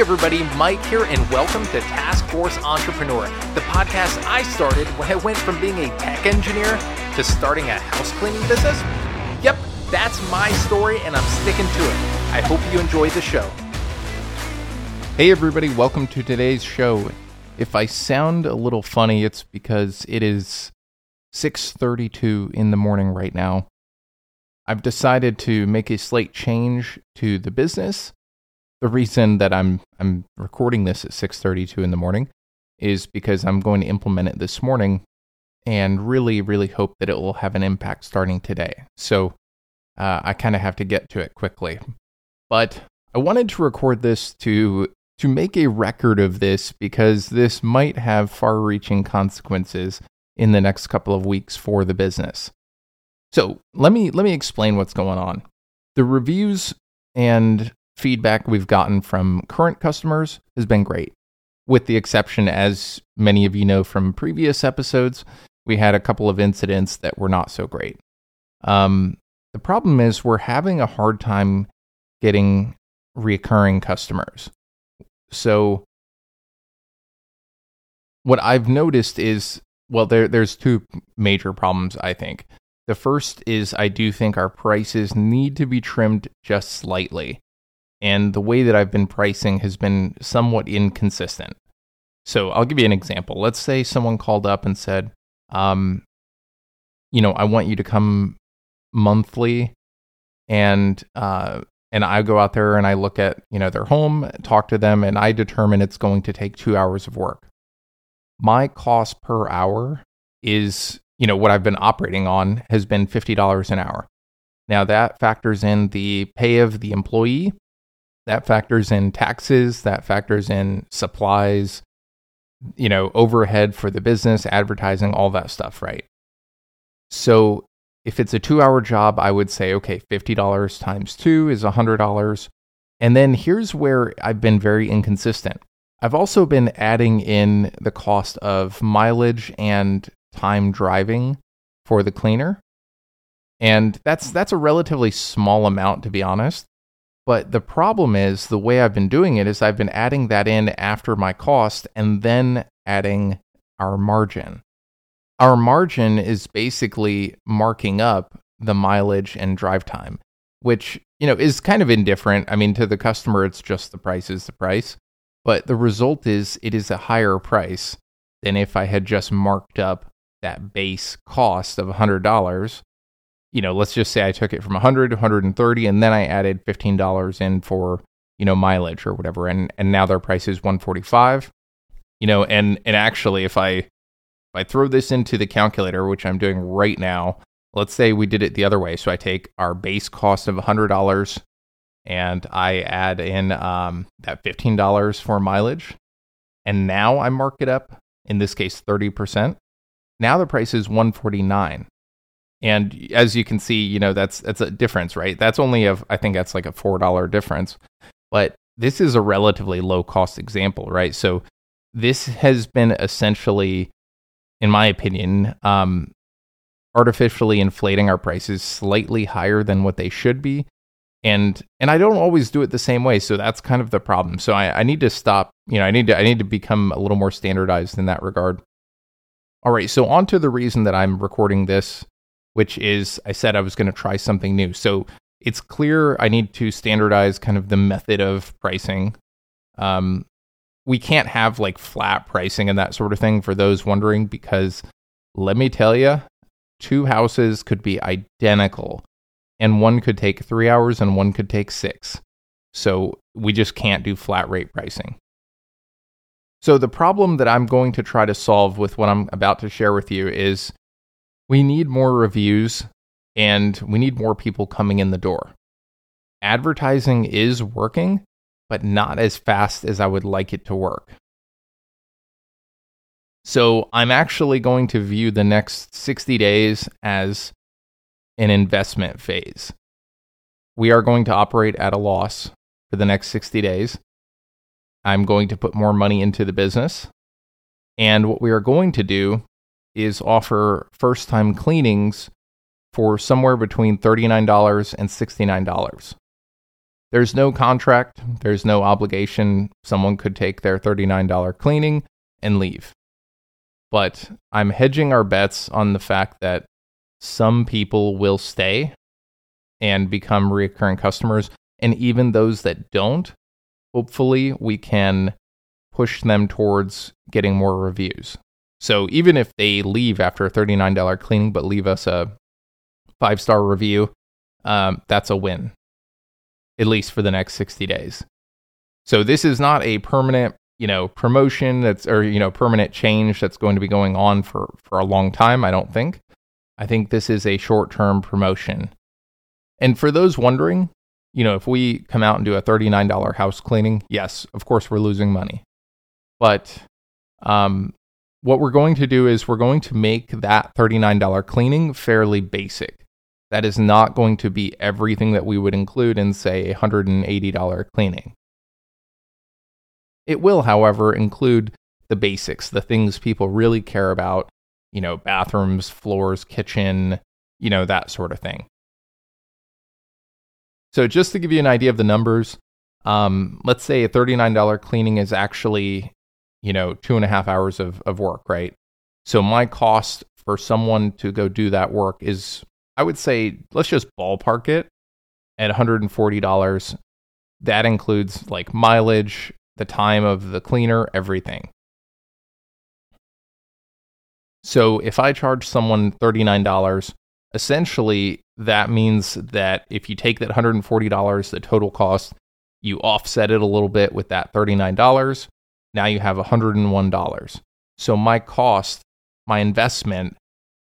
Hey everybody, Mike here, and welcome to Task Force Entrepreneur, the podcast I started when I went from being a tech engineer to starting a house cleaning business. Yep, that's my story, and I'm sticking to it. I hope you enjoy the show. Hey everybody, welcome to today's show. If I sound a little funny, it's because it is 6:32 in the morning right now. I've decided to make a slight change to the business. The reason that I'm I'm recording this at 6:32 in the morning is because I'm going to implement it this morning and really really hope that it will have an impact starting today. So uh, I kind of have to get to it quickly. But I wanted to record this to to make a record of this because this might have far-reaching consequences in the next couple of weeks for the business. So let me let me explain what's going on. The reviews and feedback we've gotten from current customers has been great, with the exception, as many of you know from previous episodes, we had a couple of incidents that were not so great. Um, the problem is we're having a hard time getting recurring customers. So what I've noticed is well there there's two major problems I think. The first is I do think our prices need to be trimmed just slightly. And the way that I've been pricing has been somewhat inconsistent. So I'll give you an example. Let's say someone called up and said, um, you know, I want you to come monthly and uh, and I go out there and I look at, you know, their home, talk to them, and I determine it's going to take two hours of work. My cost per hour is you know, what I've been operating on has been $50 an hour. Now that factors in the pay of the employee, that factors in taxes, that factors in supplies, you know, overhead for the business, advertising, all that stuff, right? So if it's a two hour job, I would say, okay, $50 times two is $100. And then here's where I've been very inconsistent. I've also been adding in the cost of mileage and time driving for the cleaner. And that's that's a relatively small amount to be honest. But the problem is the way I've been doing it is I've been adding that in after my cost and then adding our margin. Our margin is basically marking up the mileage and drive time, which, you know, is kind of indifferent. I mean, to the customer it's just the price is the price, but the result is it is a higher price than if I had just marked up that base cost of $100 you know let's just say i took it from 100 to 130 and then i added $15 in for you know mileage or whatever. And and now their price is 145 you know and and actually if i if i throw this into the calculator which i'm doing right now let's say we did it the other way. So i take our base cost of $100 and i add in um, that $15 for mileage. And now i mark it up in this case 30% now the price is 149. And as you can see, you know, that's that's a difference, right? That's only a I think that's like a $4 difference. But this is a relatively low cost example, right? So this has been essentially in my opinion, um, artificially inflating our prices slightly higher than what they should be. And and I don't always do it the same way, so that's kind of the problem. So I, I need to stop. You know, I need to I need to become a little more standardized in that regard. All right, so on to the reason that I'm recording this, which is I said I was going to try something new. So it's clear I need to standardize kind of the method of pricing. Um, we can't have like flat pricing and that sort of thing for those wondering, because let me tell you, two houses could be identical and one could take three hours and one could take six. So we just can't do flat rate pricing. So, the problem that I'm going to try to solve with what I'm about to share with you is we need more reviews and we need more people coming in the door. Advertising is working, but not as fast as I would like it to work. So, I'm actually going to view the next 60 days as an investment phase. We are going to operate at a loss for the next 60 days. I'm going to put more money into the business. And what we are going to do is offer first time cleanings for somewhere between $39 and $69. There's no contract, there's no obligation. Someone could take their $39 cleaning and leave. But I'm hedging our bets on the fact that some people will stay and become recurring customers. And even those that don't, hopefully we can push them towards getting more reviews. So even if they leave after a $39 cleaning but leave us a five star review, um, that's a win, at least for the next 60 days. So this is not a permanent, you know, promotion that's or you know, permanent change that's going to be going on for for a long time, I don't think. I think this is a short-term promotion. And for those wondering, you know, if we come out and do a $39 house cleaning, yes, of course we're losing money. But um, what we're going to do is we're going to make that $39 cleaning fairly basic. That is not going to be everything that we would include in, say, a $180 cleaning. It will, however, include the basics, the things people really care about, you know, bathrooms, floors, kitchen, you know, that sort of thing. So, just to give you an idea of the numbers, um, let's say a $39 cleaning is actually, you know, two and a half hours of, of work, right? So, my cost for someone to go do that work is I would say let's just ballpark it at $140. That includes like mileage, the time of the cleaner, everything. So if I charge someone $39, essentially that means that if you take that $140, the total cost, you offset it a little bit with that $39. Now you have $101. So my cost, my investment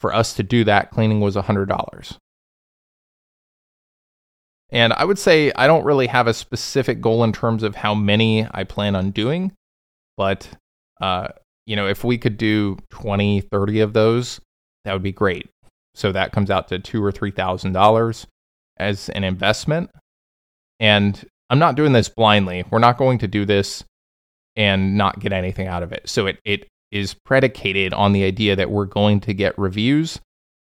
for us to do that cleaning was $100. And I would say I don't really have a specific goal in terms of how many I plan on doing, but uh, you know, if we could do 20, 30 of those, that would be great. So that comes out to two or three thousand dollars as an investment. And I'm not doing this blindly. We're not going to do this and not get anything out of it. So it, it is predicated on the idea that we're going to get reviews.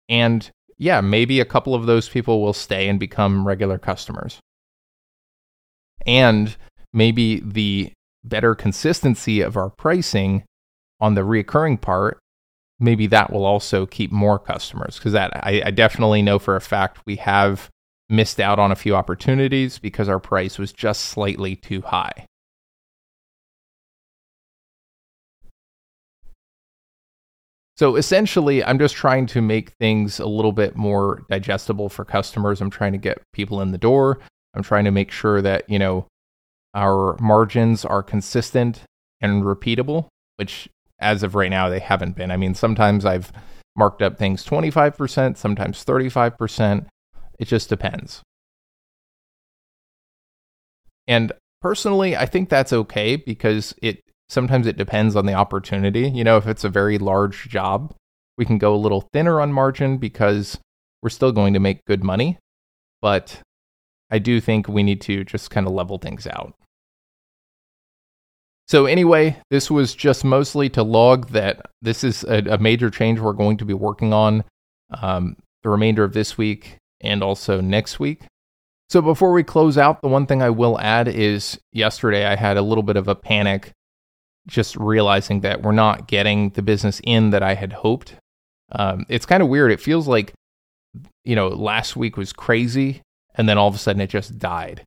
And yeah, maybe a couple of those people will stay and become regular customers. And maybe the better consistency of our pricing on the reoccurring part, maybe that will also keep more customers. Because that I, I definitely know for a fact we have missed out on a few opportunities because our price was just slightly too high. So essentially, I'm just trying to make things a little bit more digestible for customers. I'm trying to get people in the door. I'm trying to make sure that, you know, our margins are consistent and repeatable, which as of right now they haven't been. I mean, sometimes I've marked up things 25%, sometimes 35%. It just depends. And personally, I think that's okay because it sometimes it depends on the opportunity. You know, if it's a very large job, we can go a little thinner on margin because we're still going to make good money. But I do think we need to just kind of level things out. So, anyway, this was just mostly to log that this is a, a major change we're going to be working on um, the remainder of this week and also next week. So, before we close out, the one thing I will add is yesterday I had a little bit of a panic just realizing that we're not getting the business in that I had hoped. Um, it's kind of weird. It feels like, you know, last week was crazy and then all of a sudden it just died.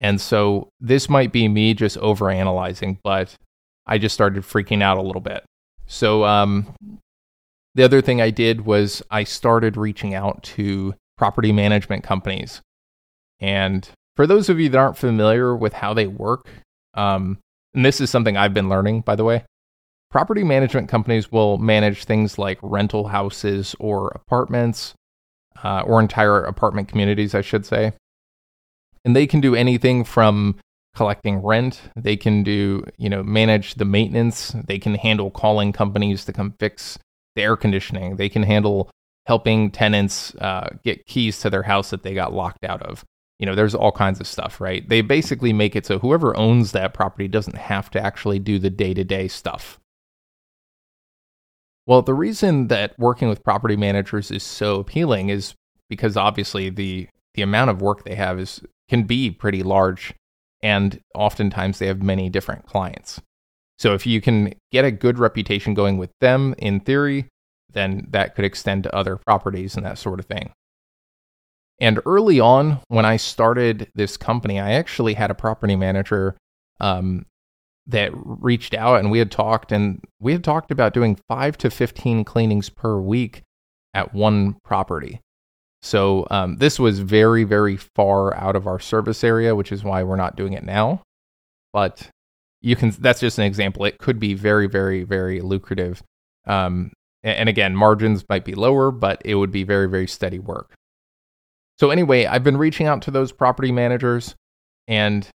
And so this might be me just overanalyzing, but I just started freaking out a little bit. So um, the other thing I did was I started reaching out to property management companies. And for those of you that aren't familiar with how they work, um, and this is something I've been learning, by the way. Property management companies will manage things like rental houses or apartments, uh, or entire apartment communities, I should say. And they can do anything from collecting rent. They can do, you know, manage the maintenance. They can handle calling companies to come fix the air conditioning. They can handle helping tenants uh, get keys to their house that they got locked out of you know, there's all kinds of stuff, right? They basically make it so whoever owns that property doesn't have to actually do the day to day stuff. Well, the reason that working with property managers is so appealing is because obviously the the amount of work they have is can be pretty large, and oftentimes they have many different clients. So if you can get a good reputation going with them, in theory, then that could extend to other properties and that sort of thing. And early on, when I started this company, I actually had a property manager um, that reached out and we had talked, and we had talked about doing five to 15 cleanings per week at one property. So um, this was very, very far out of our service area, which is why we're not doing it now. But you can, that's just an example. It could be very, very, very lucrative. Um, and again, margins might be lower, but it would be very, very steady work. So anyway, I've been reaching out to those property managers, and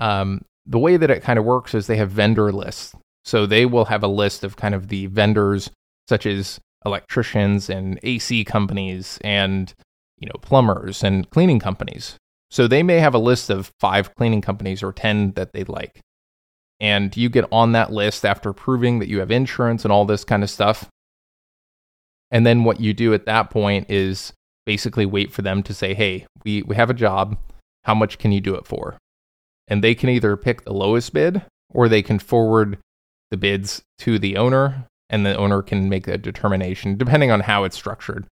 um, the way that it kind of works is they have vendor lists. So they will have a list of kind of the vendors, such as electricians and AC companies and you know plumbers and cleaning companies. So they may have a list of five cleaning companies or ten that they like, and you get on that list after proving that you have insurance and all this kind of stuff. And then what you do at that point is basically wait for them to say, hey, we, we have a job. How much can you do it for? And they can either pick the lowest bid or they can forward the bids to the owner and the owner can make a determination depending on how it's structured.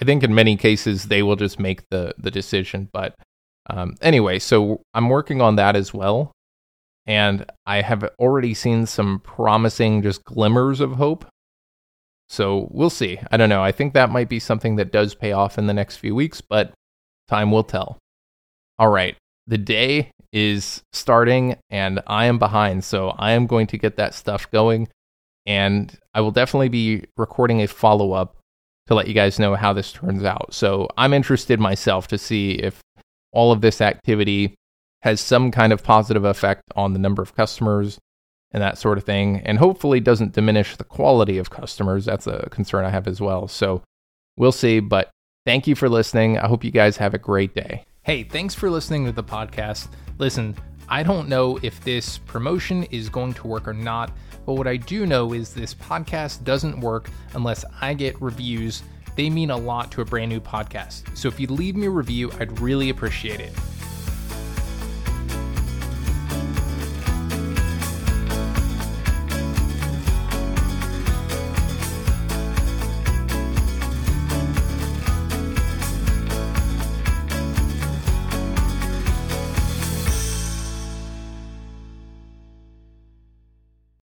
I think in many cases they will just make the, the decision. But um, anyway, so I'm working on that as well. And I have already seen some promising just glimmers of hope so we'll see. I don't know. I think that might be something that does pay off in the next few weeks, but time will tell. All right. The day is starting and I am behind. So I am going to get that stuff going. And I will definitely be recording a follow up to let you guys know how this turns out. So I'm interested myself to see if all of this activity has some kind of positive effect on the number of customers and that sort of thing, and hopefully doesn't diminish the quality of customers. That's a concern I have as well. So we'll see, but thank you for listening. I hope you guys have a great day. Hey, thanks for listening to the podcast. Listen, I don't know if this promotion is going to work or not, but what I do know is this podcast doesn't work unless I get reviews. They mean a lot to a brand new podcast. So if you leave me a review, I'd really appreciate it.